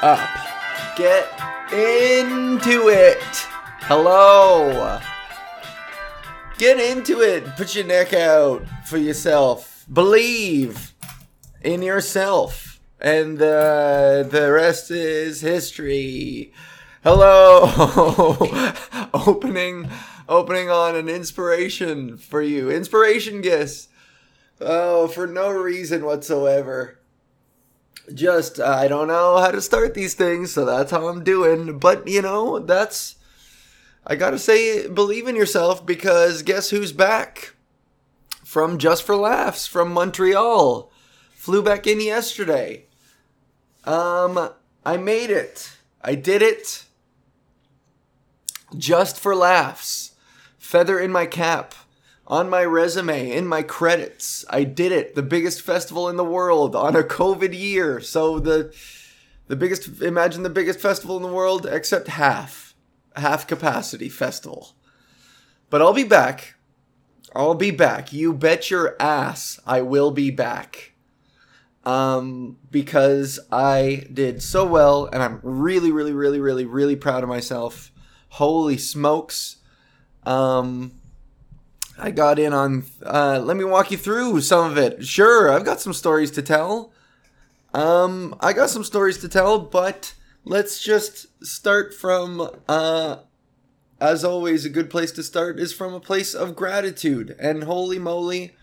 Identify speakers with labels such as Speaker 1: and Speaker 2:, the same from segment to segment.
Speaker 1: Up. Get into it. Hello. Get into it. Put your neck out for yourself. Believe in yourself. And uh, the rest is history. Hello. opening opening on an inspiration for you. Inspiration gifts. Oh, for no reason whatsoever. Just, I don't know how to start these things, so that's how I'm doing. But, you know, that's. I gotta say, believe in yourself because guess who's back? From Just for Laughs, from Montreal. Flew back in yesterday. Um, I made it. I did it. Just for laughs. Feather in my cap on my resume, in my credits. I did it. The biggest festival in the world on a COVID year. So the the biggest imagine the biggest festival in the world except half. Half capacity festival. But I'll be back. I'll be back. You bet your ass I will be back. Um because I did so well and I'm really really really really really proud of myself. Holy smokes. Um I got in on. Uh, let me walk you through some of it. Sure, I've got some stories to tell. Um, I got some stories to tell, but let's just start from. Uh, as always, a good place to start is from a place of gratitude. And holy moly,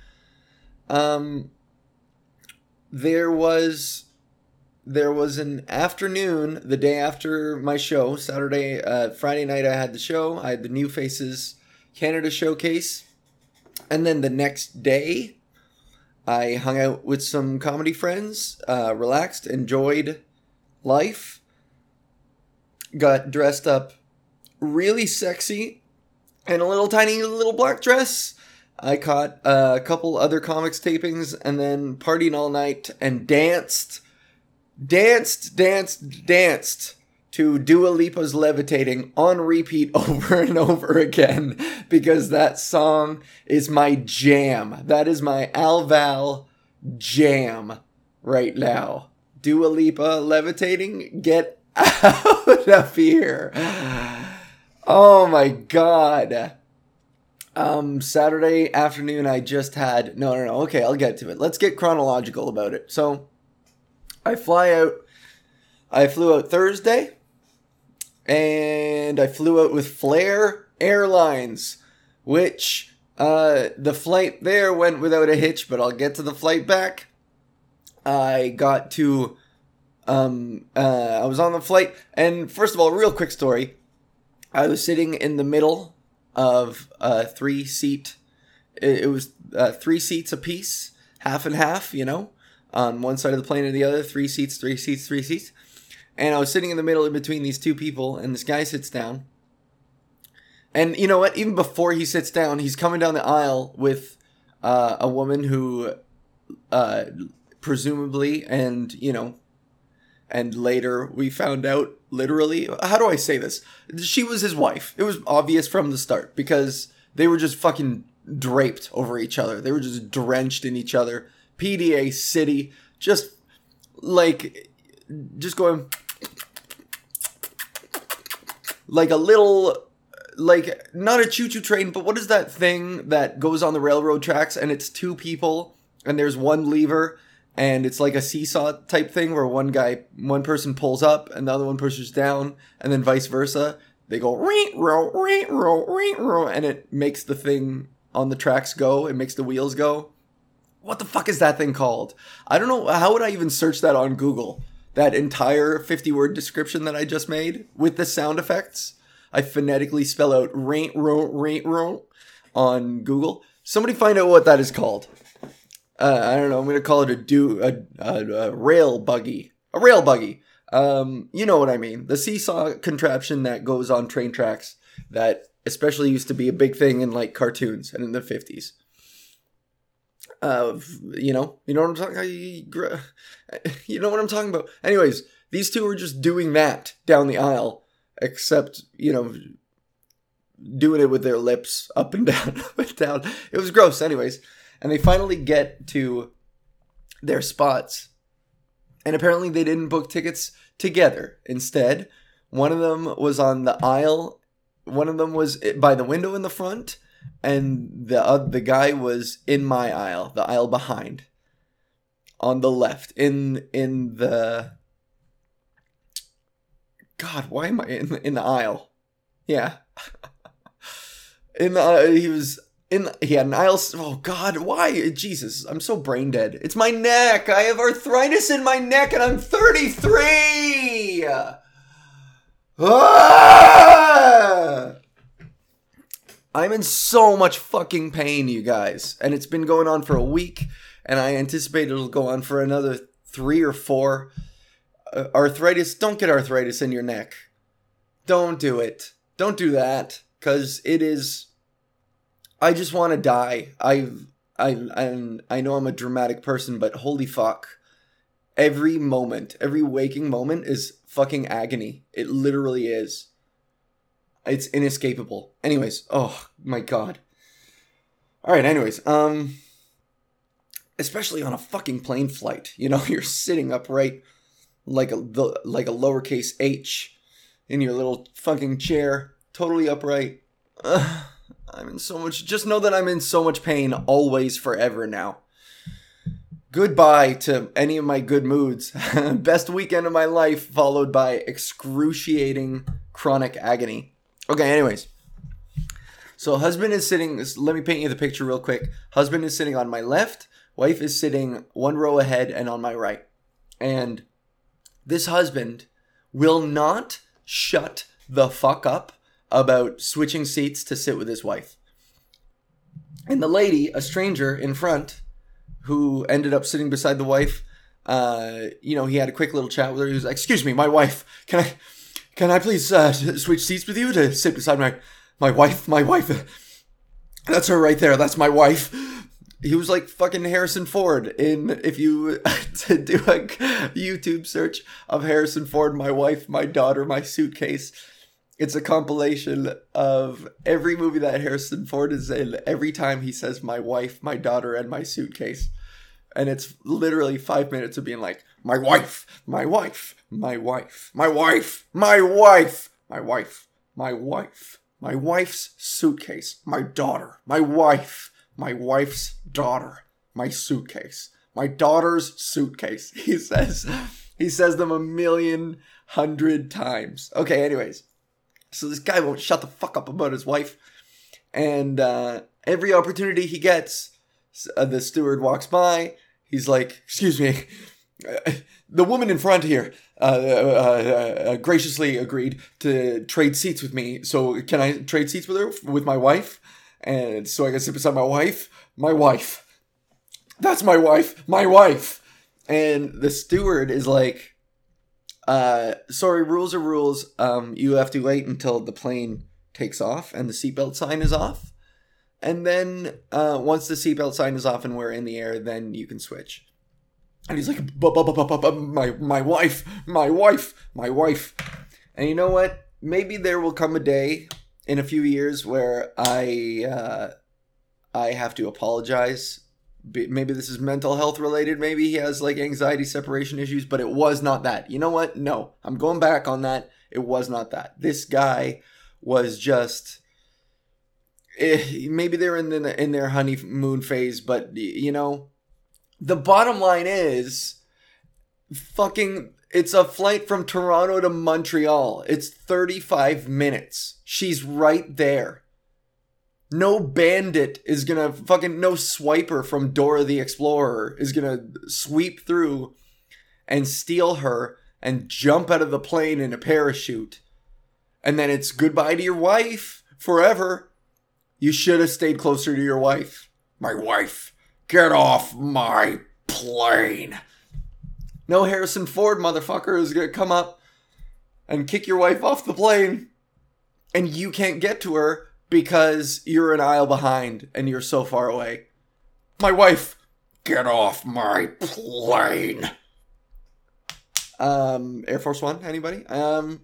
Speaker 1: um, there was there was an afternoon the day after my show saturday uh, friday night i had the show i had the new faces canada showcase and then the next day, I hung out with some comedy friends, uh, relaxed, enjoyed life, got dressed up really sexy in a little tiny little black dress. I caught a couple other comics tapings and then partied all night and danced, danced, danced, danced to Dua Lipa's Levitating on repeat over and over again because that song is my jam. That is my Alval jam right now. Dua Lipa Levitating, get out of here. Oh my god. Um, Saturday afternoon, I just had. No, no, no. Okay, I'll get to it. Let's get chronological about it. So, I fly out. I flew out Thursday and I flew out with Flair Airlines, which uh, the flight there went without a hitch, but I'll get to the flight back. I got to, um, uh, I was on the flight, and first of all, real quick story. I was sitting in the middle of a three seat, it, was uh, three seats a piece, half and half, you know, on one side of the plane and the other, three seats, three seats, three seats and I was sitting in the middle in between these two people, and this guy sits down. And you know what? Even before he sits down, he's coming down the aisle with uh, a woman who, uh, presumably, and you know, and later we found out literally. How do I say this? She was his wife. It was obvious from the start because they were just fucking draped over each other. They were just drenched in each other. PDA City, just like, just going like a little like not a choo-choo train, but what is that thing that goes on the railroad tracks and it's two people and there's one lever and it's like a seesaw type thing where one guy one person pulls up and the other one pushes down and then vice versa. They go ring row ring row ring and it makes the thing on the tracks go. It makes the wheels go. What the fuck is that thing called? I don't know. How would I even search that on Google? That entire 50 word description that I just made with the sound effects. I phonetically spell out raint ro raint ro on Google. Somebody find out what that is called. Uh, I don't know. I'm gonna call it a do a, a, a rail buggy, a rail buggy. Um, you know what I mean? The seesaw contraption that goes on train tracks that especially used to be a big thing in like cartoons and in the 50s uh, you know, you know what I'm talking. You know what I'm talking about. Anyways, these two were just doing that down the aisle, except you know, doing it with their lips up and down, up and down. It was gross. Anyways, and they finally get to their spots, And apparently they didn't book tickets together. Instead, one of them was on the aisle, one of them was by the window in the front, and the uh, the guy was in my aisle, the aisle behind. On the left in in the God, why am I in in the aisle? Yeah. in the uh, he was in he had an aisle oh god why jesus i'm so brain dead it's my neck i have arthritis in my neck and i'm 33 ah! I'm in so much fucking pain you guys and it's been going on for a week and i anticipate it'll go on for another three or four uh, arthritis don't get arthritis in your neck don't do it don't do that because it is I just want to die. I I I I know I'm a dramatic person, but holy fuck. Every moment, every waking moment is fucking agony. It literally is. It's inescapable. Anyways, oh my god. All right, anyways, um especially on a fucking plane flight, you know, you're sitting upright like a the, like a lowercase h in your little fucking chair, totally upright. I'm in so much. Just know that I'm in so much pain always, forever now. Goodbye to any of my good moods. Best weekend of my life, followed by excruciating chronic agony. Okay, anyways. So, husband is sitting. Let me paint you the picture real quick. Husband is sitting on my left, wife is sitting one row ahead and on my right. And this husband will not shut the fuck up about switching seats to sit with his wife. And the lady, a stranger in front, who ended up sitting beside the wife, uh, you know, he had a quick little chat with her. He was like, "Excuse me, my wife. Can I, can I please uh, switch seats with you to sit beside my, my wife? My wife. That's her right there. That's my wife." He was like fucking Harrison Ford in if you to do a YouTube search of Harrison Ford, my wife, my daughter, my suitcase it's a compilation of every movie that Harrison Ford is in. Every time he says "my wife," "my daughter," and "my suitcase," and it's literally five minutes of being like "my wife," "my wife," "my wife," "my wife," "my wife," "my wife," "my wife," "my wife's suitcase," "my daughter," "my wife," "my wife's daughter," "my suitcase," "my daughter's suitcase." He says, he says them a million hundred times. Okay, anyways. So this guy won't shut the fuck up about his wife. And uh, every opportunity he gets, uh, the steward walks by. He's like, "Excuse me, the woman in front here uh, uh, uh, graciously agreed to trade seats with me. So can I trade seats with her with my wife? And so I can sit beside my wife. My wife. That's my wife. My wife." And the steward is like, uh, sorry, rules are rules. Um, you have to wait until the plane takes off and the seatbelt sign is off. And then uh, once the seatbelt sign is off and we're in the air, then you can switch. And he's like, my, my wife, my wife, my wife. And you know what? Maybe there will come a day in a few years where I uh, I have to apologize. Maybe this is mental health related. Maybe he has like anxiety separation issues but it was not that. You know what? No. I'm going back on that. It was not that. This guy was just eh, maybe they're in the, in their honeymoon phase but you know the bottom line is fucking it's a flight from Toronto to Montreal it's 35 minutes she's right there no bandit is gonna fucking no swiper from Dora the Explorer is gonna sweep through and steal her and jump out of the plane in a parachute. And then it's goodbye to your wife forever. You should have stayed closer to your wife. My wife, get off my plane. No Harrison Ford motherfucker is gonna come up and kick your wife off the plane and you can't get to her because you're an aisle behind and you're so far away. My wife, get off my plane. Um, Air Force One, anybody? Um,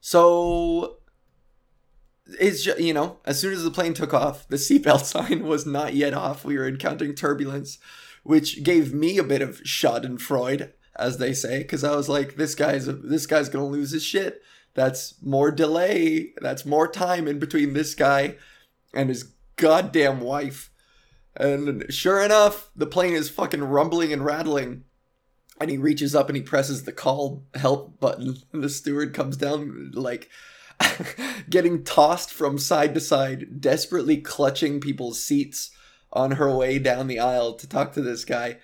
Speaker 1: so it's just, you know, as soon as the plane took off, the seatbelt sign was not yet off. We were encountering turbulence. which gave me a bit of Schadenfreude, as they say, because I was like, this guy's this guy's gonna lose his shit. That's more delay. That's more time in between this guy and his goddamn wife. And sure enough, the plane is fucking rumbling and rattling. And he reaches up and he presses the call help button. And the steward comes down, like, getting tossed from side to side, desperately clutching people's seats on her way down the aisle to talk to this guy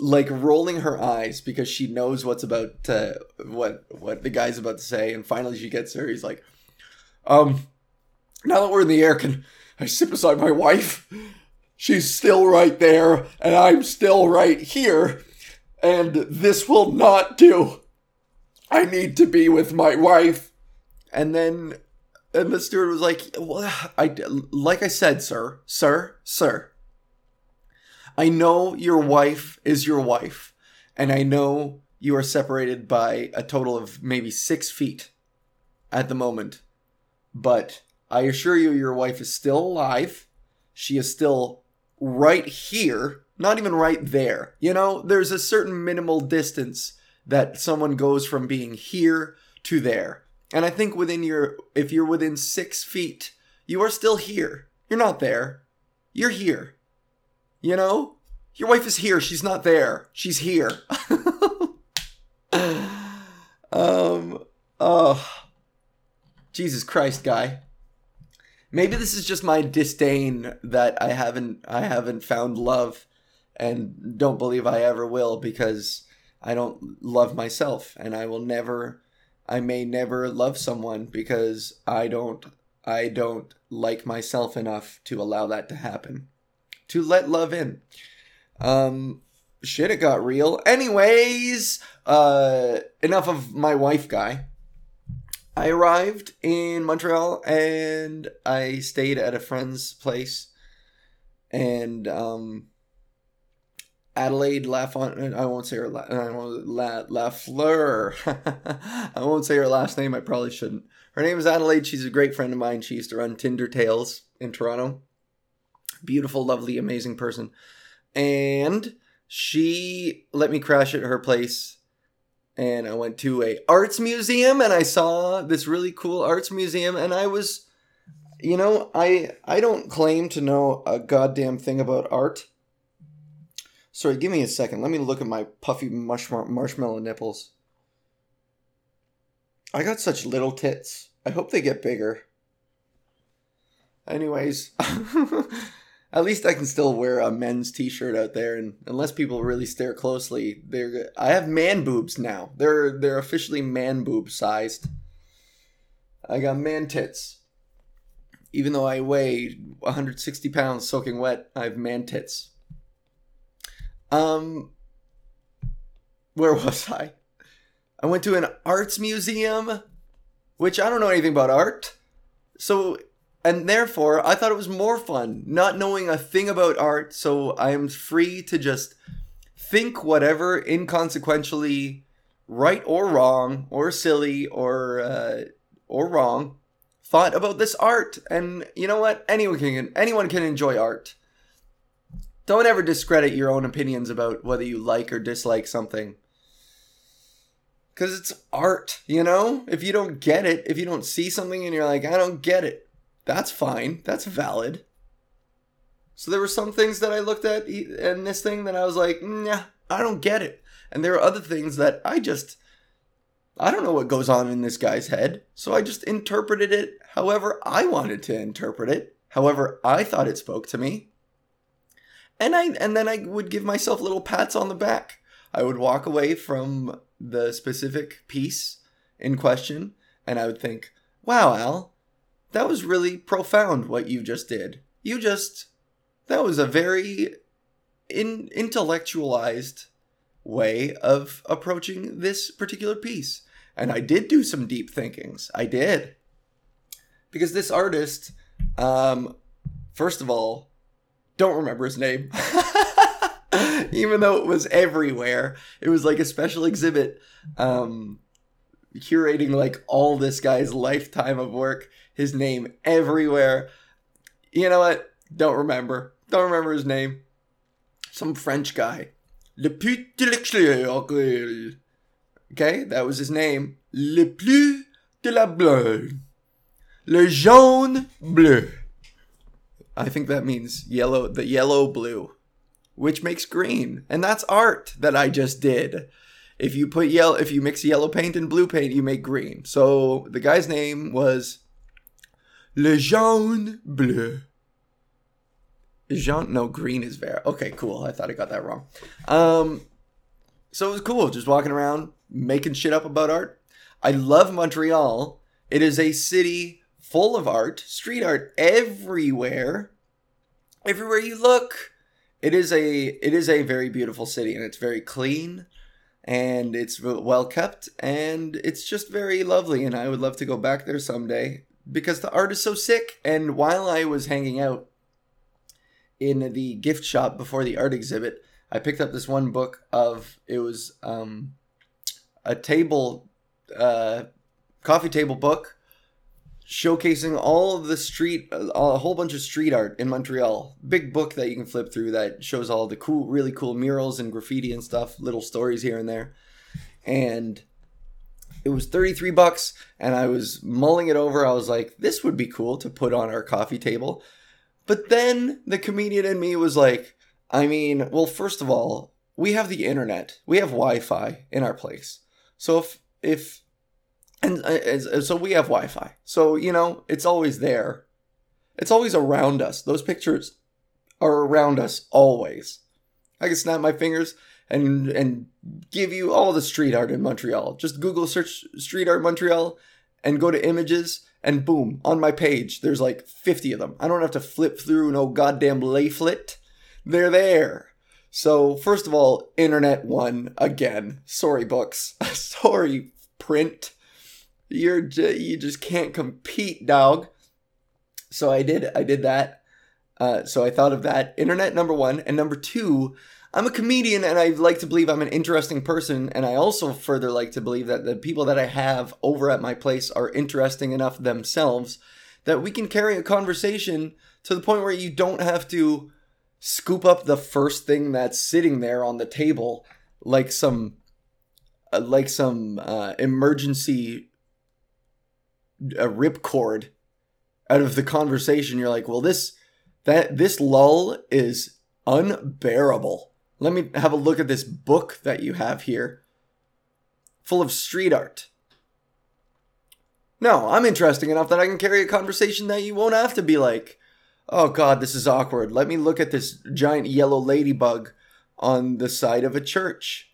Speaker 1: like rolling her eyes because she knows what's about to what what the guy's about to say. And finally she gets her. he's like um now that we're in the air can i sit beside my wife? She's still right there and i'm still right here and this will not do. I need to be with my wife and then and the steward was like well i like i said sir sir sir I know your wife is your wife, and I know you are separated by a total of maybe six feet at the moment. But I assure you, your wife is still alive. She is still right here, not even right there. You know, there's a certain minimal distance that someone goes from being here to there. And I think within your, if you're within six feet, you are still here. You're not there. You're here. You know? Your wife is here. She's not there. She's here. um, oh. Jesus Christ, guy. Maybe this is just my disdain that I haven't I haven't found love and don't believe I ever will because I don't love myself and I will never I may never love someone because I don't I don't like myself enough to allow that to happen to let love in. Um, shit, it got real. Anyways, uh, enough of my wife guy. I arrived in Montreal and I stayed at a friend's place. And um, Adelaide Lafont, I won't say her la, La, Lafleur. I won't say her last name. I probably shouldn't. Her name is Adelaide. She's a great friend of mine. She used to run Tinder Tales in Toronto beautiful, lovely, amazing person. And she let me crash at her place and I went to a arts museum and I saw this really cool arts museum and I was you know, I I don't claim to know a goddamn thing about art. Sorry, give me a second. Let me look at my puffy marshmallow nipples. I got such little tits. I hope they get bigger. Anyways, at least I can still wear a men's t-shirt out there and unless people really stare closely, they're I have man boobs now. They're they're officially man boob sized. I got man tits. Even though I weigh 160 pounds soaking wet, I have man tits. Um where was I? I went to an arts museum, which I don't know anything about art. So and therefore I thought it was more fun not knowing a thing about art, so I am free to just think whatever inconsequentially right or wrong or silly or uh, or wrong thought about this art and you know what anyone can anyone can enjoy art don't ever discredit your own opinions about whether you like or dislike something because it's art you know if you don't get it if you don't see something and you're like i don't get it that's fine. That's valid. So there were some things that I looked at in this thing that I was like, nah, I don't get it. And there are other things that I just, I don't know what goes on in this guy's head. So I just interpreted it however I wanted to interpret it, however I thought it spoke to me. And I, and then I would give myself little pats on the back. I would walk away from the specific piece in question and I would think, wow, Al, that was really profound what you just did. You just that was a very in, intellectualized way of approaching this particular piece. And I did do some deep thinkings. I did. Because this artist, um, first of all, don't remember his name. Even though it was everywhere. It was like a special exhibit. Um, curating like all this guy's lifetime of work, his name everywhere. You know what? Don't remember. Don't remember his name. Some French guy. Le plus. Okay, that was his name. Le plus de la bleu. Le jaune bleu. I think that means yellow, the yellow blue, which makes green. And that's art that I just did. If you put yellow, if you mix yellow paint and blue paint, you make green. So the guy's name was Le Jaune Bleu. Jean, no, green is vert. Okay, cool. I thought I got that wrong. Um, so it was cool just walking around making shit up about art. I love Montreal. It is a city full of art, street art everywhere. Everywhere you look, it is a it is a very beautiful city and it's very clean and it's well kept and it's just very lovely and I would love to go back there someday because the art is so sick and while I was hanging out in the gift shop before the art exhibit, I picked up this one book of it was um, a table, uh, coffee table book showcasing all of the street, a whole bunch of street art in Montreal. Big book that you can flip through that shows all the cool, really cool murals and graffiti and stuff, little stories here and there. And it was 33 bucks and I was mulling it over. I was like, this would be cool to put on our coffee table. But then the comedian in me was like, I mean, well, first of all, we have the internet. We have Wi-Fi in our place. So if if and uh, so we have Wi-Fi. So you know, it's always there. It's always around us. Those pictures are around us always. I can snap my fingers and and give you all the street art in Montreal. Just Google search street art Montreal and go to images and boom, on my page there's like 50 of them. I don't have to flip through no goddamn leaflet. They're there. So, first of all, internet one again. Sorry books. Sorry print. You're j- you just can't compete, dog. So I did I did that. Uh, so I thought of that. Internet number one and number two. I'm a comedian and I like to believe I'm an interesting person. And I also further like to believe that the people that I have over at my place are interesting enough themselves that we can carry a conversation to the point where you don't have to scoop up the first thing that's sitting there on the table like some uh, like some uh, emergency uh, ripcord out of the conversation you're like well this that this lull is unbearable let me have a look at this book that you have here, full of street art. No, I'm interesting enough that I can carry a conversation that you won't have to be like, oh god, this is awkward. Let me look at this giant yellow ladybug on the side of a church.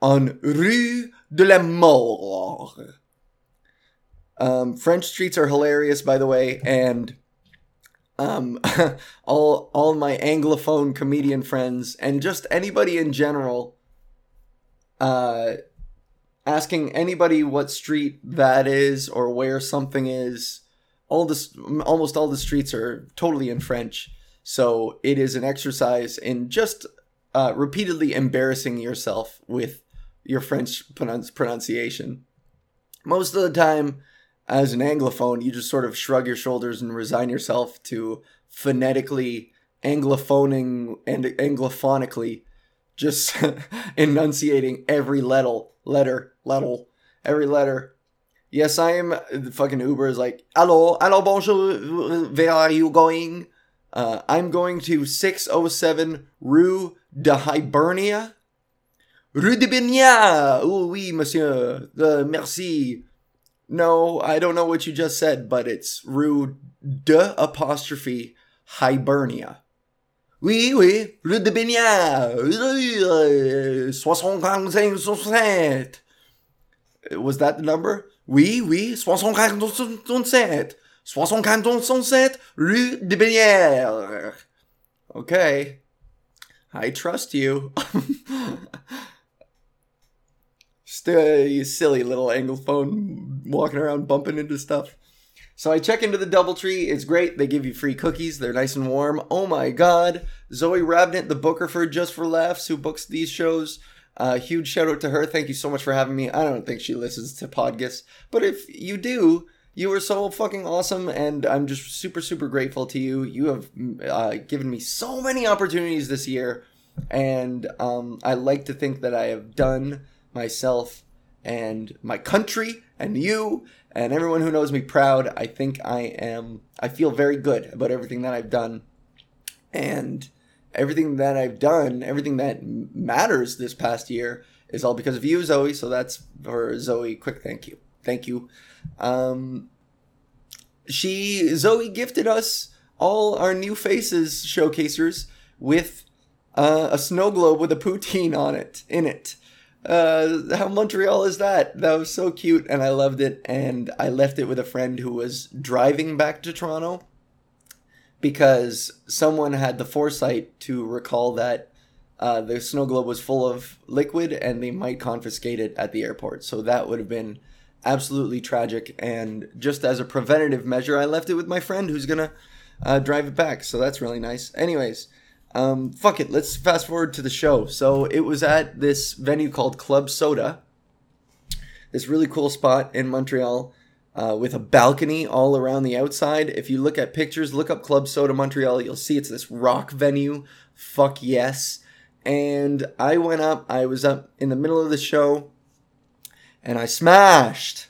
Speaker 1: On Rue de la Mort. Um, French streets are hilarious, by the way, and um, all all my anglophone comedian friends and just anybody in general uh, asking anybody what street that is or where something is all this almost all the streets are totally in french. So it is an exercise in just uh, repeatedly embarrassing yourself with your french pronunci- pronunciation. Most of the time as an anglophone, you just sort of shrug your shoulders and resign yourself to phonetically anglophoning and anglophonically just enunciating every letter, letter, letter, every letter. Yes, I am. The fucking Uber is like, hello, hello, bonjour, where are you going? Uh, I'm going to 607 Rue de Hibernia. Rue de Bernia. Oh, oui, monsieur. Uh, merci. No, I don't know what you just said, but it's Rue de apostrophe Hibernia. Oui, oui, Rue de Benia. 75 Was that the number? Oui, oui, 75 75 Rue de Benière. Okay. I trust you. Still, you silly little anglophone walking around bumping into stuff. So I check into the Doubletree. It's great. They give you free cookies. They're nice and warm. Oh my god. Zoe Rabnett, the booker for Just for Laughs, who books these shows. Uh, huge shout out to her. Thank you so much for having me. I don't think she listens to podcasts, but if you do, you are so fucking awesome, and I'm just super, super grateful to you. You have uh, given me so many opportunities this year And um, I like to think that I have done myself and my country and you and everyone who knows me proud. I think I am, I feel very good about everything that I've done. And everything that I've done, everything that matters this past year is all because of you, Zoe. So that's for Zoe. Quick thank you. Thank you. Um, she, Zoe gifted us all our new faces showcasers with uh, a snow globe with a poutine on it, in it. Uh, how Montreal is that? That was so cute, and I loved it. And I left it with a friend who was driving back to Toronto because someone had the foresight to recall that uh, the snow globe was full of liquid and they might confiscate it at the airport. So that would have been absolutely tragic. And just as a preventative measure, I left it with my friend who's gonna uh, drive it back. So that's really nice. Anyways, um, fuck it. Let's fast forward to the show. So it was at this venue called Club Soda, this really cool spot in Montreal. Uh, with a balcony all around the outside. If you look at pictures, look up Club Soda Montreal, you'll see it's this rock venue. Fuck yes. And I went up, I was up in the middle of the show, and I smashed.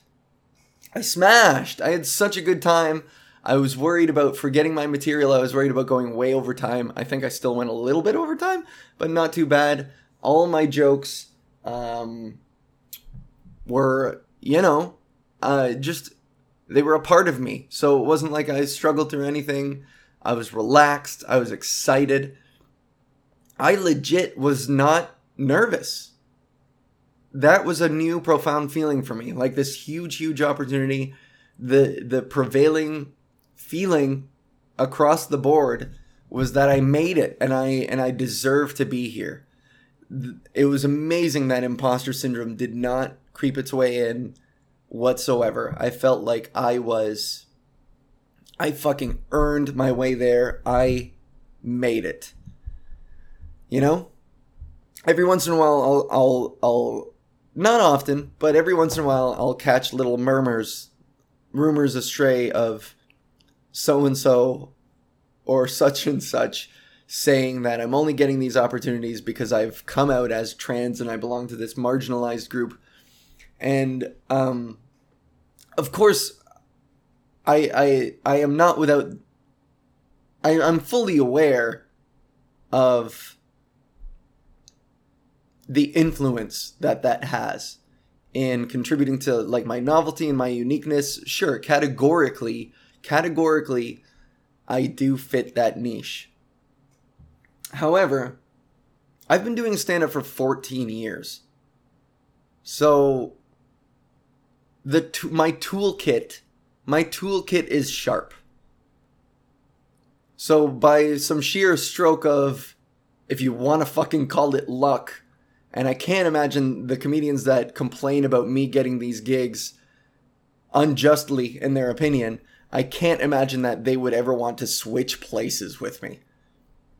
Speaker 1: I smashed. I had such a good time. I was worried about forgetting my material. I was worried about going way over time. I think I still went a little bit over time, but not too bad. All my jokes um, were, you know, uh, just they were a part of me. So it wasn't like I struggled through anything. I was relaxed. I was excited. I legit was not nervous. That was a new profound feeling for me. Like this huge huge opportunity. The the prevailing feeling across the board was that I made it and I and I deserve to be here. It was amazing that imposter syndrome did not creep its way in whatsoever. I felt like I was I fucking earned my way there. I made it. You know? Every once in a while I'll I'll I'll not often, but every once in a while I'll catch little murmurs rumors astray of so and so or such and such saying that I'm only getting these opportunities because I've come out as trans and I belong to this marginalized group. And um, of course, I I I am not without. I, I'm fully aware of the influence that that has in contributing to like my novelty and my uniqueness. Sure, categorically, categorically, I do fit that niche. However, I've been doing stand up for 14 years. So the t- my toolkit, my toolkit is sharp. So by some sheer stroke of if you want to fucking call it luck, and I can't imagine the comedians that complain about me getting these gigs unjustly in their opinion I can't imagine that they would ever want to switch places with me.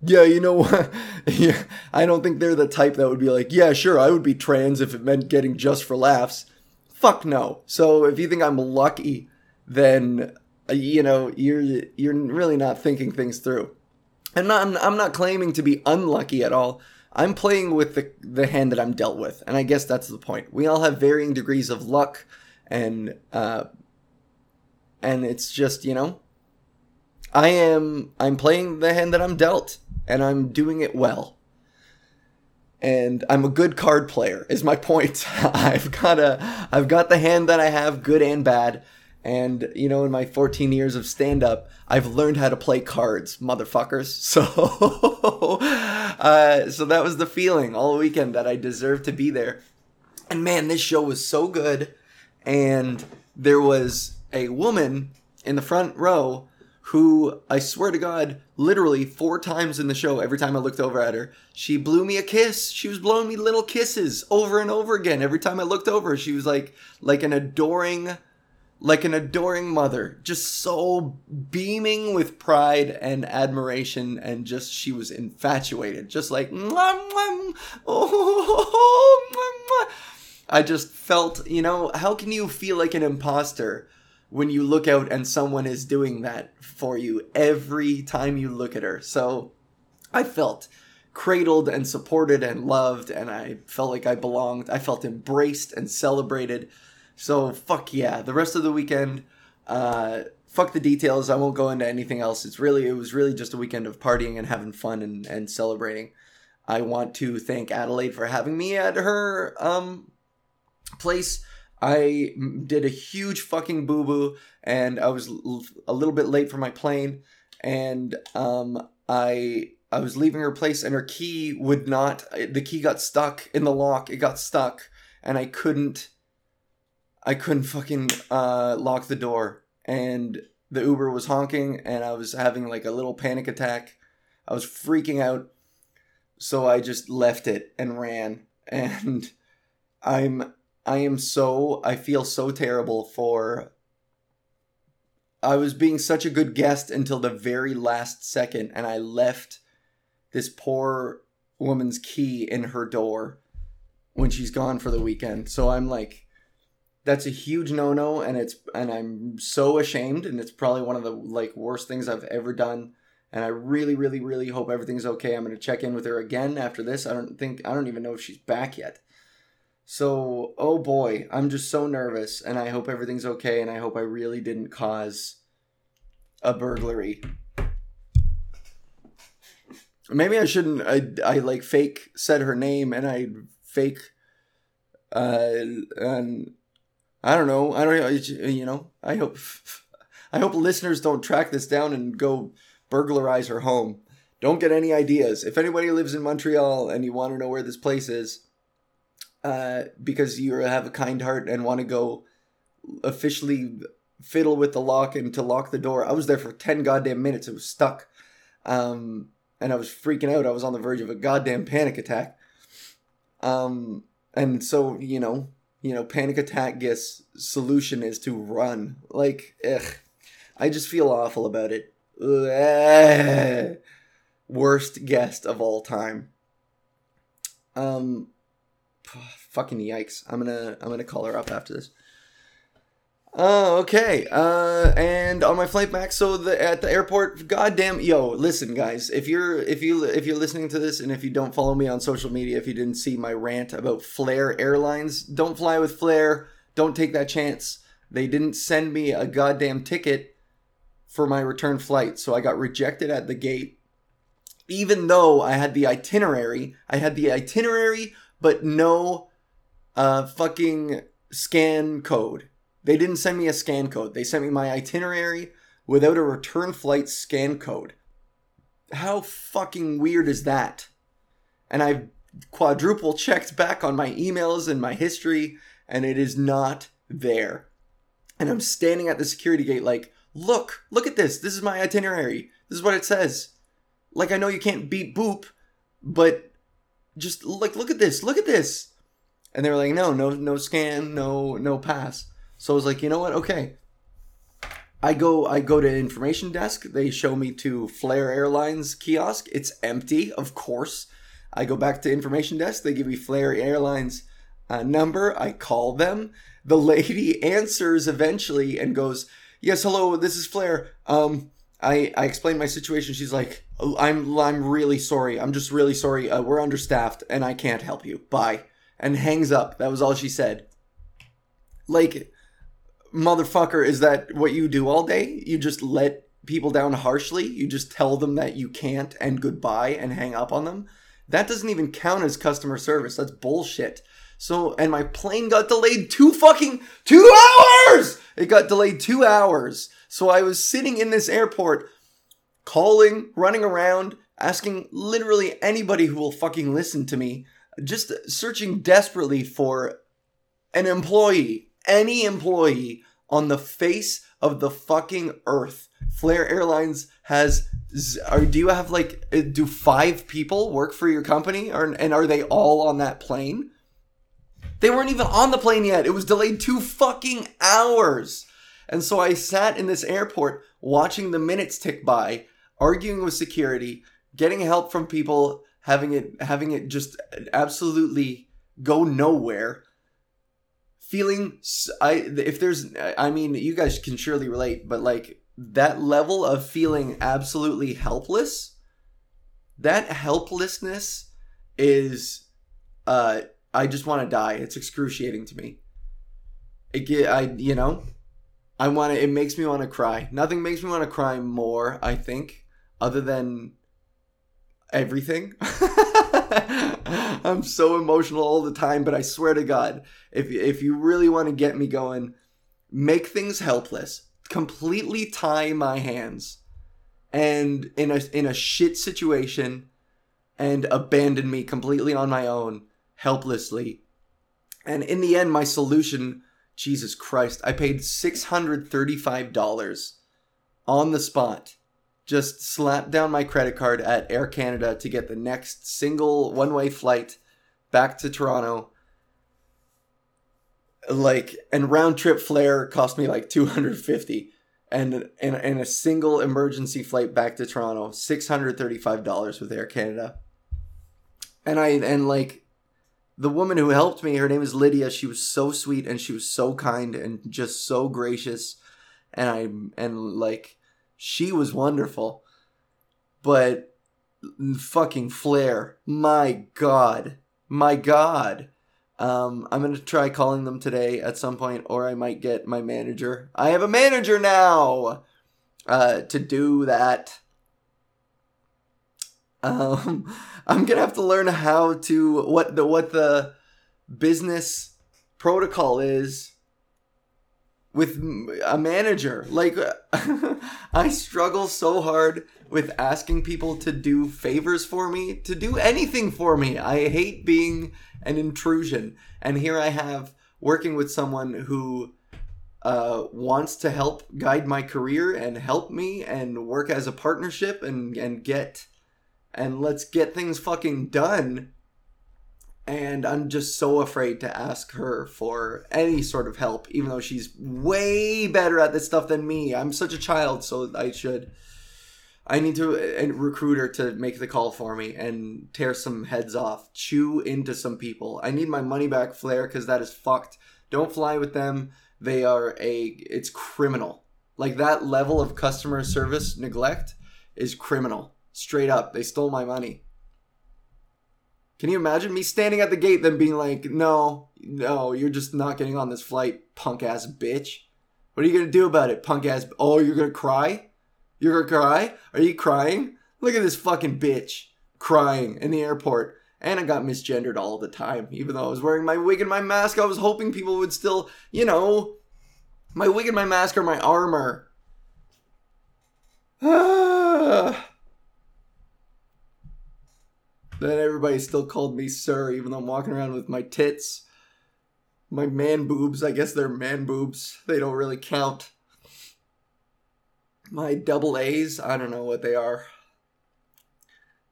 Speaker 1: Yeah, you know what? yeah, I don't think they're the type that would be like, yeah, sure, I would be trans if it meant getting just for laughs. Fuck no. So if you think I'm lucky, then uh, you know you're you're really not thinking things through. And I'm I'm not claiming to be unlucky at all. I'm playing with the the hand that I'm dealt with, and I guess that's the point. We all have varying degrees of luck and uh, and it's just you know i am i'm playing the hand that i'm dealt and i'm doing it well. And i'm a good card player is my point. I've got a i've got the hand that i have good and bad. And you know in my 14 years of stand up i've learned how to play cards motherfuckers. So uh, so that was the feeling all weekend that i deserved to be there. And man this show was so good. And there was a woman in the front row who I swear to God, literally four times in the show, every time I looked over at her, she blew me a kiss. She was blowing me little kisses over and over again. Every time I looked over, she was like like an adoring like an adoring mother, just so beaming with pride and admiration, and just she was infatuated, just like mwah, mwah, oh, mwah, I just felt, you know, how can you feel like an imposter when you look out and someone is doing that for you every time you look at her. So I felt cradled and supported and loved and I felt like I belonged. I felt embraced and celebrated. So fuck yeah. The rest of the weekend, uh, fuck the details. I won't go into anything else. It's really it was really just a weekend of partying and having fun and, and celebrating. I want to thank Adelaide for having me at her um place. I did a huge fucking boo boo and I was a little bit late for my plane and um I I was leaving her place and her key would not the key got stuck in the lock. It got stuck and I couldn't I couldn't fucking uh, lock the door and the Uber was honking and I was having like a little panic attack. I was freaking out. So I just left it and ran and I'm I am so I feel so terrible for I was being such a good guest until the very last second and I left this poor woman's key in her door when she's gone for the weekend. So I'm like that's a huge no-no and it's and I'm so ashamed and it's probably one of the like worst things I've ever done and I really really really hope everything's okay. I'm going to check in with her again after this. I don't think I don't even know if she's back yet. So, oh boy, I'm just so nervous and I hope everything's okay and I hope I really didn't cause a burglary maybe I shouldn't. I I like fake said her name and I fake. Uh, and I don't know. I don't. You know. I hope. I hope listeners don't track this down and go burglarize her home. Don't get any ideas. If anybody lives in Montreal and you want to know where this place is, uh, because you have a kind heart and want to go officially fiddle with the lock and to lock the door, I was there for ten goddamn minutes. It was stuck. Um, and I was freaking out. I was on the verge of a goddamn panic attack. Um, and so you know, you know, panic attack gets solution is to run. Like, ugh, I just feel awful about it. Worst guest of all time. Um, fucking yikes! I'm gonna I'm gonna call her up after this. Oh, okay. Uh, and on my flight back, so the at the airport, goddamn, yo, listen, guys, if you're if you if you're listening to this, and if you don't follow me on social media, if you didn't see my rant about Flair Airlines, don't fly with Flair. Don't take that chance. They didn't send me a goddamn ticket for my return flight, so I got rejected at the gate. Even though I had the itinerary, I had the itinerary, but no, uh, fucking scan code they didn't send me a scan code. They sent me my itinerary without a return flight scan code. How fucking weird is that? And I've quadruple checked back on my emails and my history, and it is not there. And I'm standing at the security gate, like, look, look at this. This is my itinerary. This is what it says. Like, I know you can't beat boop, but just like, look at this, look at this. And they were like, no, no, no scan, no, no pass. So I was like, you know what? Okay. I go I go to information desk. They show me to Flair Airlines kiosk. It's empty, of course. I go back to information desk. They give me Flair Airlines uh, number. I call them. The lady answers eventually and goes, "Yes, hello. This is Flair. Um, I I explained my situation. She's like, oh, I'm I'm really sorry. I'm just really sorry. Uh, we're understaffed and I can't help you. Bye." And hangs up. That was all she said. Like motherfucker, is that what you do all day? You just let people down harshly? You just tell them that you can't and goodbye and hang up on them? That doesn't even count as customer service. That's bullshit. So, and my plane got delayed two fucking two hours! It got delayed two hours. So I was sitting in this airport, calling, running around, asking literally anybody who will fucking listen to me, just searching desperately for an employee, any employee on the face of the fucking earth. Flair Airlines has or do you have like uh, do five people work for your company or and are they all on that plane? They weren't even on the plane yet. It was delayed 2 fucking hours. And so I sat in this airport watching the minutes tick by, arguing with security, getting help from people, having it having it just absolutely go nowhere feeling i if there's i mean you guys can surely relate but like that level of feeling absolutely helpless that helplessness is uh I just want to die. It's excruciating to me. It I you know, I want to it makes me want to cry. Nothing makes me want to cry more, I think, other than everything. I'm so emotional all the time, but I swear to God, if if you really want to get me going, make things helpless. Completely tie my hands and in a in a shit situation and abandon me completely on my own, helplessly. And in the end my solution, Jesus Christ, I paid $635 on the spot just slapped down my credit card at Air Canada to get the next single one way flight back to Toronto. Like, and round trip Flair cost me like 250 and and, and a single emergency flight back to Toronto, $635 with Air Canada. And I, and like, the woman who helped me, her name is Lydia. She was so sweet and she was so kind and just so gracious. And I, and like, she was wonderful. But fucking Flair, my god. My god. Um, I'm gonna try calling them today at some point, or I might get my manager. I have a manager now uh, to do that. Um, I'm gonna have to learn how to what the what the business protocol is with a manager. Like, I struggle so hard with asking people to do favors for me, to do anything for me. I hate being an intrusion. And here I have working with someone who uh, wants to help guide my career and help me and work as a partnership and, and get and let's get things fucking done and I'm just so afraid to ask her for any sort of help, even though she's way better at this stuff than me. I'm such a child, so I should. I need to uh, a recruiter to make the call for me and tear some heads off, chew into some people. I need my money back, Flair, because that is fucked. Don't fly with them. They are a. It's criminal. Like that level of customer service neglect is criminal. Straight up, they stole my money. Can you imagine me standing at the gate then being like, no, no, you're just not getting on this flight, punk ass bitch? What are you gonna do about it, punk ass? Oh, you're gonna cry? You're gonna cry? Are you crying? Look at this fucking bitch crying in the airport. And I got misgendered all the time. Even though I was wearing my wig and my mask, I was hoping people would still, you know, my wig and my mask are my armor. Ah. Then everybody still called me sir, even though I'm walking around with my tits. My man boobs, I guess they're man boobs. They don't really count. My double A's, I don't know what they are.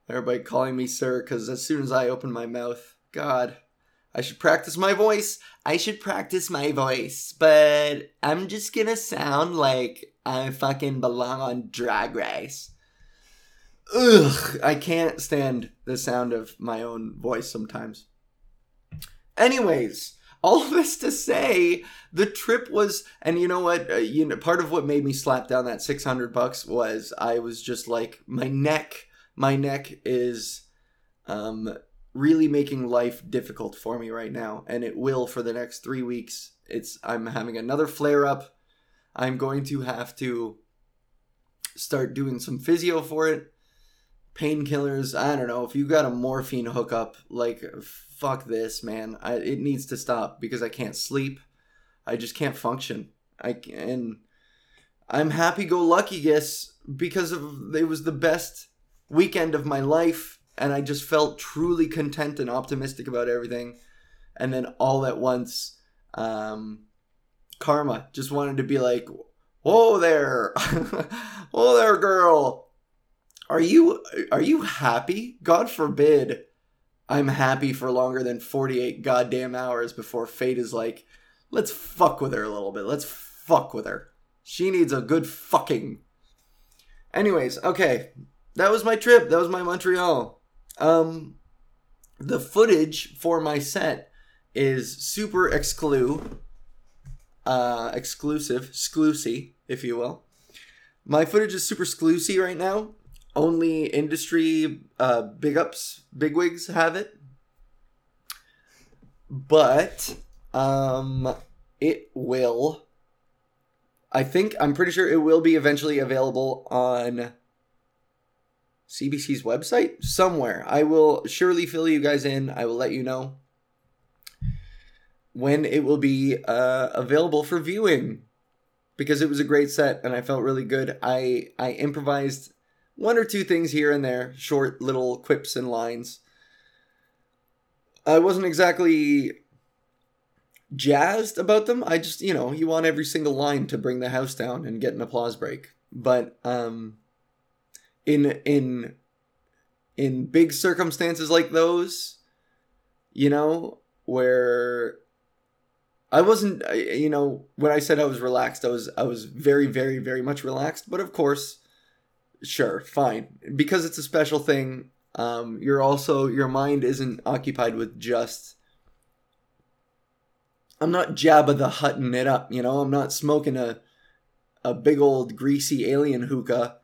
Speaker 1: Everybody calling me sir, because as soon as I open my mouth, God, I should practice my voice. I should practice my voice, but I'm just gonna sound like I fucking belong on Drag Race ugh, I can't stand the sound of my own voice sometimes. Anyways, all this to say, the trip was, and you know what? Uh, you know, part of what made me slap down that six hundred bucks was I was just like, my neck, my neck is, um, really making life difficult for me right now, and it will for the next three weeks. It's I'm having another flare up. I'm going to have to start doing some physio for it painkillers. I don't know. If you got a morphine hookup, like fuck this, man. I, it needs to stop because I can't sleep. I just can't function. I and I'm happy go lucky, guess, because of it was the best weekend of my life, and I just felt truly content and optimistic about everything. And then all at once, um, karma just wanted to be like, "Whoa there, whoa there, girl." Are you are you happy? God forbid I'm happy for longer than 48 goddamn hours before fate is like, let's fuck with her a little bit. Let's fuck with her. She needs a good fucking. Anyways, okay. That was my trip. That was my Montreal. Um the footage for my set is super exclu uh exclusive, exclusive, if you will. My footage is super exclusive right now only industry uh, big ups, big wigs have it. But um, it will. I think I'm pretty sure it will be eventually available on CBC's website somewhere. I will surely fill you guys in. I will let you know when it will be uh, available for viewing because it was a great set and I felt really good. I I improvised one or two things here and there, short little quips and lines. I wasn't exactly jazzed about them. I just, you know, you want every single line to bring the house down and get an applause break. But um in in in big circumstances like those, you know, where I wasn't you know, when I said I was relaxed, I was I was very very very much relaxed, but of course, sure, fine. Because it's a special thing, um you're also your mind isn't occupied with just I'm not Jabba the Hutting it up, you know. I'm not smoking a a big old greasy alien hookah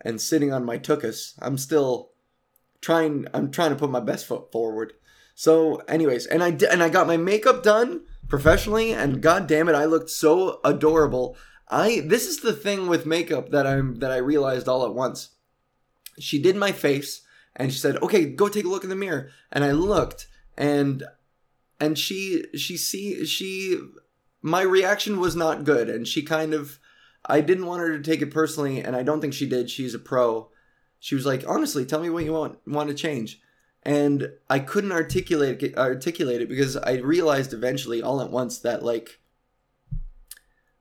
Speaker 1: and sitting on my tuchus. I'm still trying. I'm trying to put my best foot forward. So, anyways, and I and I got my makeup done professionally, and god damn it, I looked so adorable. I this is the thing with makeup that I'm that I realized all at once. She did my face, and she said, "Okay, go take a look in the mirror." And I looked, and and she she see she my reaction was not good and she kind of I didn't want her to take it personally and I don't think she did. She's a pro. She was like, "Honestly, tell me what you want want to change." And I couldn't articulate articulate it because I realized eventually all at once that like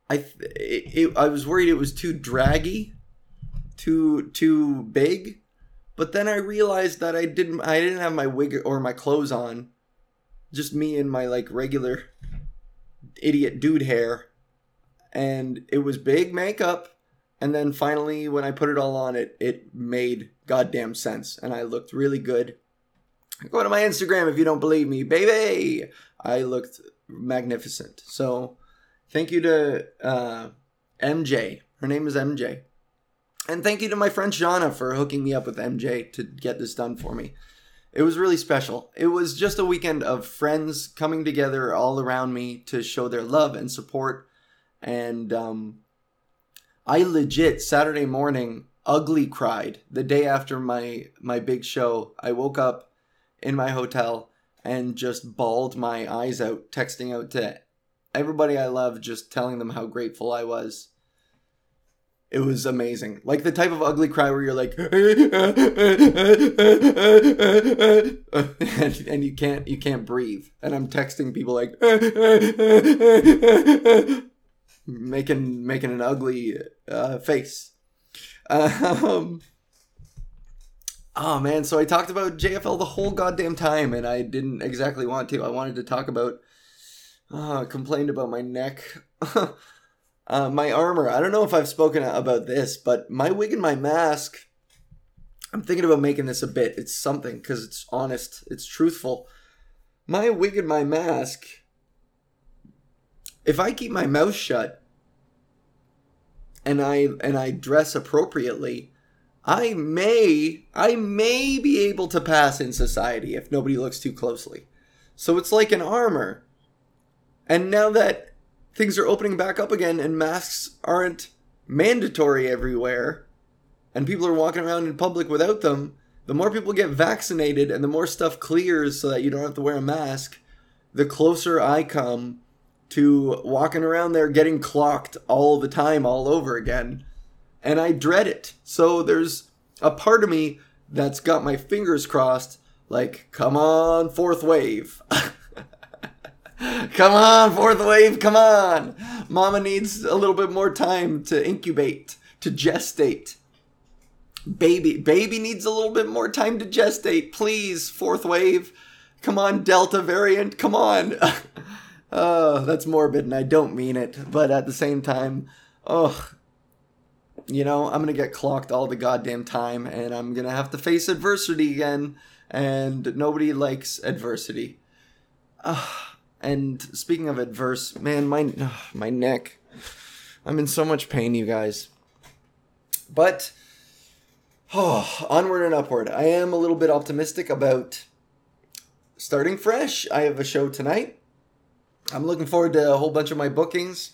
Speaker 1: I it, it, I was worried it was too draggy, too too big, but then I realized that I didn't I didn't have my wig or my clothes on just me and my like regular idiot dude hair and it was big makeup and then finally when i put it all on it it made goddamn sense and i looked really good. Go to my instagram if you don't believe me baby! I looked magnificent. So thank you to uh, mj her name is mj and thank you to my friend Shauna for hooking me up with mj to get this done for me it was really special. It was just a weekend of friends coming together all around me to show their love and support. And um, I legit Saturday morning ugly cried the day after my my big show. I woke up in my hotel and just bawled my eyes out, texting out to everybody I love, just telling them how grateful I was it was amazing. Like the type of ugly cry where you're like, and, and you can't you can't breathe. And I'm texting people like, making making an ugly uh, face. Um, oh man, so I talked about JFL the whole goddamn time, and I didn't exactly want to. I wanted to talk about. Uh, complained about my neck. Uh, my armor. I don't know if I've spoken about this, but my wig and my mask. I'm thinking about making this a bit. It's something because it's honest. It's truthful. My wig and my mask. If I keep my mouth shut and I and I dress appropriately, I may I may be able to pass in society if nobody looks too closely. So it's like an armor. And now that things are opening back up again and masks aren't mandatory everywhere and people are walking around in public without them, the more people get vaccinated and the more stuff clears so that you don't have to wear a mask, the closer I come to walking around there getting clocked all the time all over again. And I dread it. So there's a part of me that's got my fingers crossed, like, come on, fourth wave. come on, fourth wave, come on. Mama needs a little bit more time to incubate, to gestate. Baby, baby needs a little bit more time to gestate. Please, fourth wave. Come on, Delta variant, come on. oh, that's morbid and I don't mean it, but at the same time, oh, you know, I'm gonna get clocked all the goddamn time and I'm gonna have to face adversity again, and nobody likes adversity. Ugh. And speaking of adverse, man, my my neck. I'm in so much pain, you guys. But Oh, onward and upward. I am a little bit optimistic about starting fresh. I have a show tonight. I'm looking forward to a whole bunch of my bookings.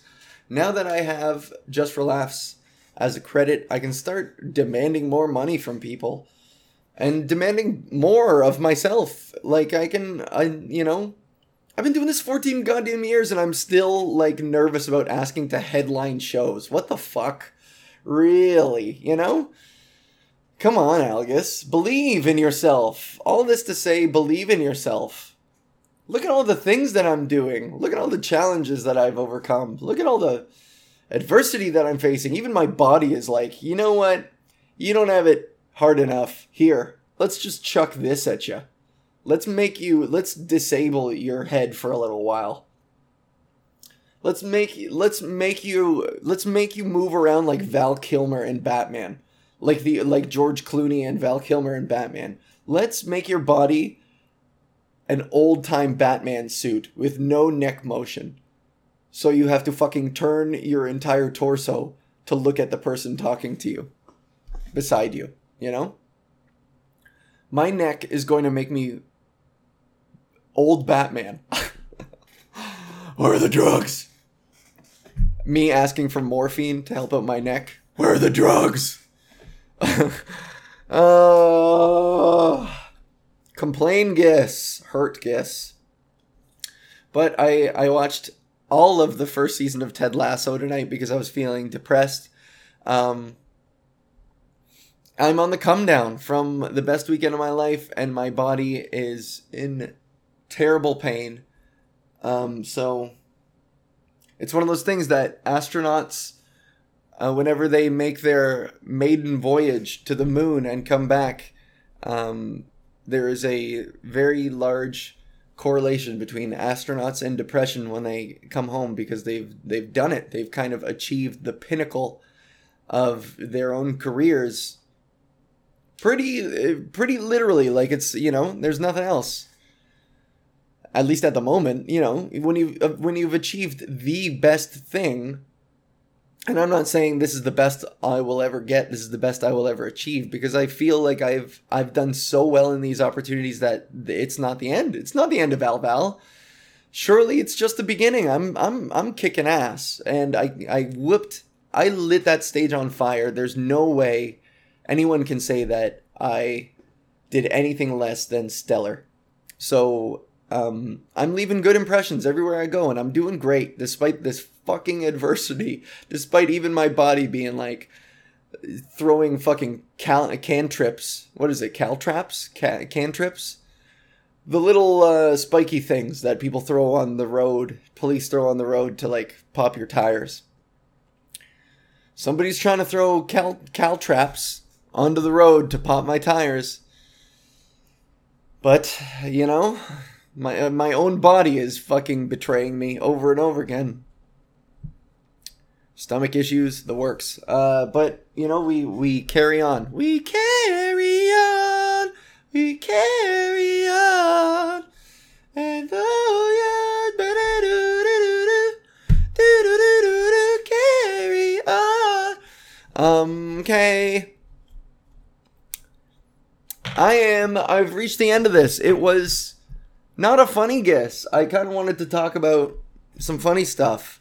Speaker 1: Now that I have Just for Laughs as a credit, I can start demanding more money from people and demanding more of myself. Like I can I you know, I've been doing this 14 goddamn years and I'm still like nervous about asking to headline shows. What the fuck? Really, you know? Come on, Algus. Believe in yourself. All this to say, believe in yourself. Look at all the things that I'm doing. Look at all the challenges that I've overcome. Look at all the adversity that I'm facing. Even my body is like, you know what? You don't have it hard enough. Here, let's just chuck this at you. Let's make you, let's disable your head for a little while. Let's make let's make you let's make you move around like Val Kilmer and Batman. Like the like George Clooney and Val Kilmer and Batman. Let's make your body an old-time Batman suit with no neck motion. So you have to fucking turn your entire torso to look at the person talking to you beside you, you know? My neck is going to make me old Batman. Where are the drugs? Me asking for morphine to help out my neck. Where are the drugs? uh, complain guess, hurt guess. But I I watched all of the first season of Ted Lasso tonight because I was feeling depressed. Um, I'm on the come down from the best weekend of my life, and my body is in terrible pain. Um, so it's one of those things that astronauts, uh, whenever they make their maiden voyage to the moon and come back, um, there is a very large correlation between astronauts and depression when they come home because they've they've done it. They've kind of achieved the pinnacle of their own careers pretty pretty literally like it's you know there's nothing else at least at the moment, you know, when you uh, when you've achieved the best thing, and I'm not saying this is the best I will ever get, this is the best I will ever achieve because I feel like I've I've done so well in these opportunities that it's not the end. It's not the end of Alval. Surely it's just the beginning. I'm I'm I'm kicking ass and I I whooped I lit that stage on fire. There's no way anyone can say that I did anything less than stellar. So um, I'm leaving good impressions everywhere I go, and I'm doing great despite this fucking adversity. Despite even my body being like throwing fucking cal- cantrips. What is it? Caltraps? Ca- cantrips? The little uh, spiky things that people throw on the road, police throw on the road to like pop your tires. Somebody's trying to throw cal caltraps onto the road to pop my tires. But, you know, my uh, my own body is fucking betraying me over and over again. Stomach issues, the works. Uh, but you know, we we carry on. We carry on. We carry on. And though you're carry on. Um, okay. I am. I've reached the end of this. It was not a funny guess. I kind of wanted to talk about some funny stuff.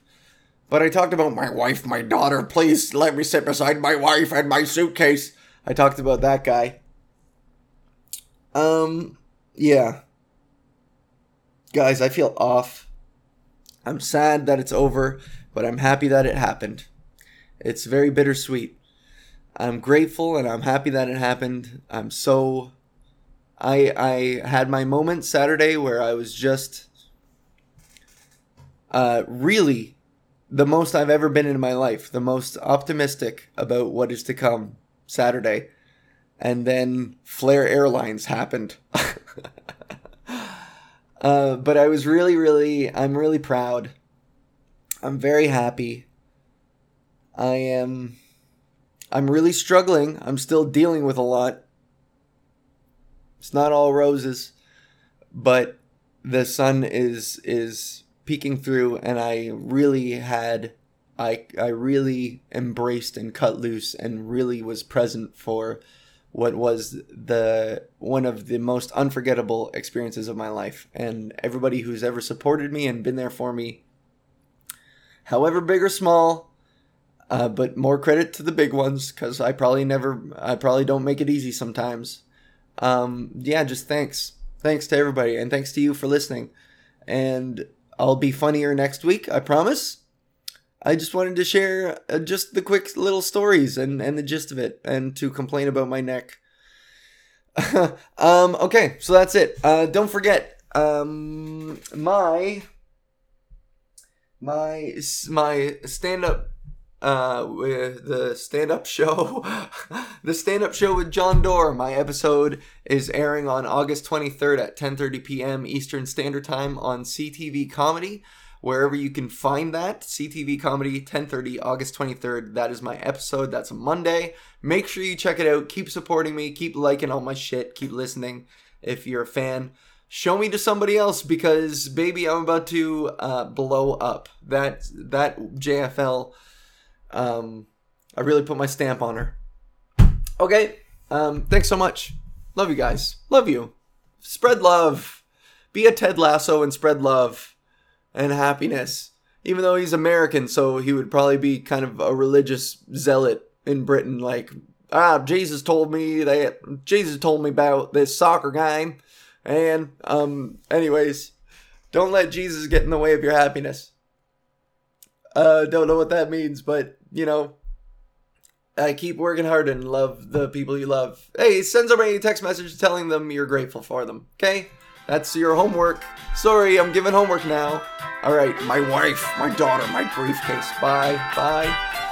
Speaker 1: But I talked about my wife, my daughter. Please let me sit beside my wife and my suitcase. I talked about that guy. Um, yeah. Guys, I feel off. I'm sad that it's over, but I'm happy that it happened. It's very bittersweet. I'm grateful and I'm happy that it happened. I'm so I I had my moment Saturday where I was just uh, really the most I've ever been in my life, the most optimistic about what is to come Saturday. And then Flair Airlines happened. uh, but I was really, really, I'm really proud. I'm very happy. I am, I'm really struggling. I'm still dealing with a lot. It's not all roses, but the sun is is peeking through and I really had I I really embraced and cut loose and really was present for what was the one of the most unforgettable experiences of my life. And everybody who's ever supported me and been there for me however big or small uh, but more credit to the big ones because i probably never i probably don't make it easy sometimes um, yeah just thanks thanks to everybody and thanks to you for listening and i'll be funnier next week i promise I just wanted to share uh, just the quick little stories and, and the gist of it and to complain about my neck. um, okay, so that's it. Uh, don't forget, um, my my my stand up uh with the stand up show the stand up show with Jon Dore my episode is airing on August 23rd at 10:30 p.m. Eastern Standard Time on CTV Comedy wherever you can find that. CTV Comedy, 10:30, August 23rd. That is my episode. That's a Monday. Make sure you check it out. Keep supporting me. Keep liking all my shit. Keep listening if you're a fan. Show me to somebody else because baby, I'm about to uh, blow up. That that JFL. Um, I really put my stamp on her. Okay. Um, thanks so much. Love you guys. Love you. Spread love. Be a Ted Lasso and spread love and happiness. Even though he's American, so he would probably be kind of a religious zealot in Britain. Like, ah, Jesus told me that Jesus told me about this soccer game, and um, anyways, don't let Jesus get in the way of your happiness. Uh, don't know what that means, but know, I keep working hard and love the people you love. Hey, send somebody a text message telling them you're grateful for them. Okay. That's your homework. Sorry, I'm giving homework now. All right, my wife, my daughter, my briefcase. Bye. Bye.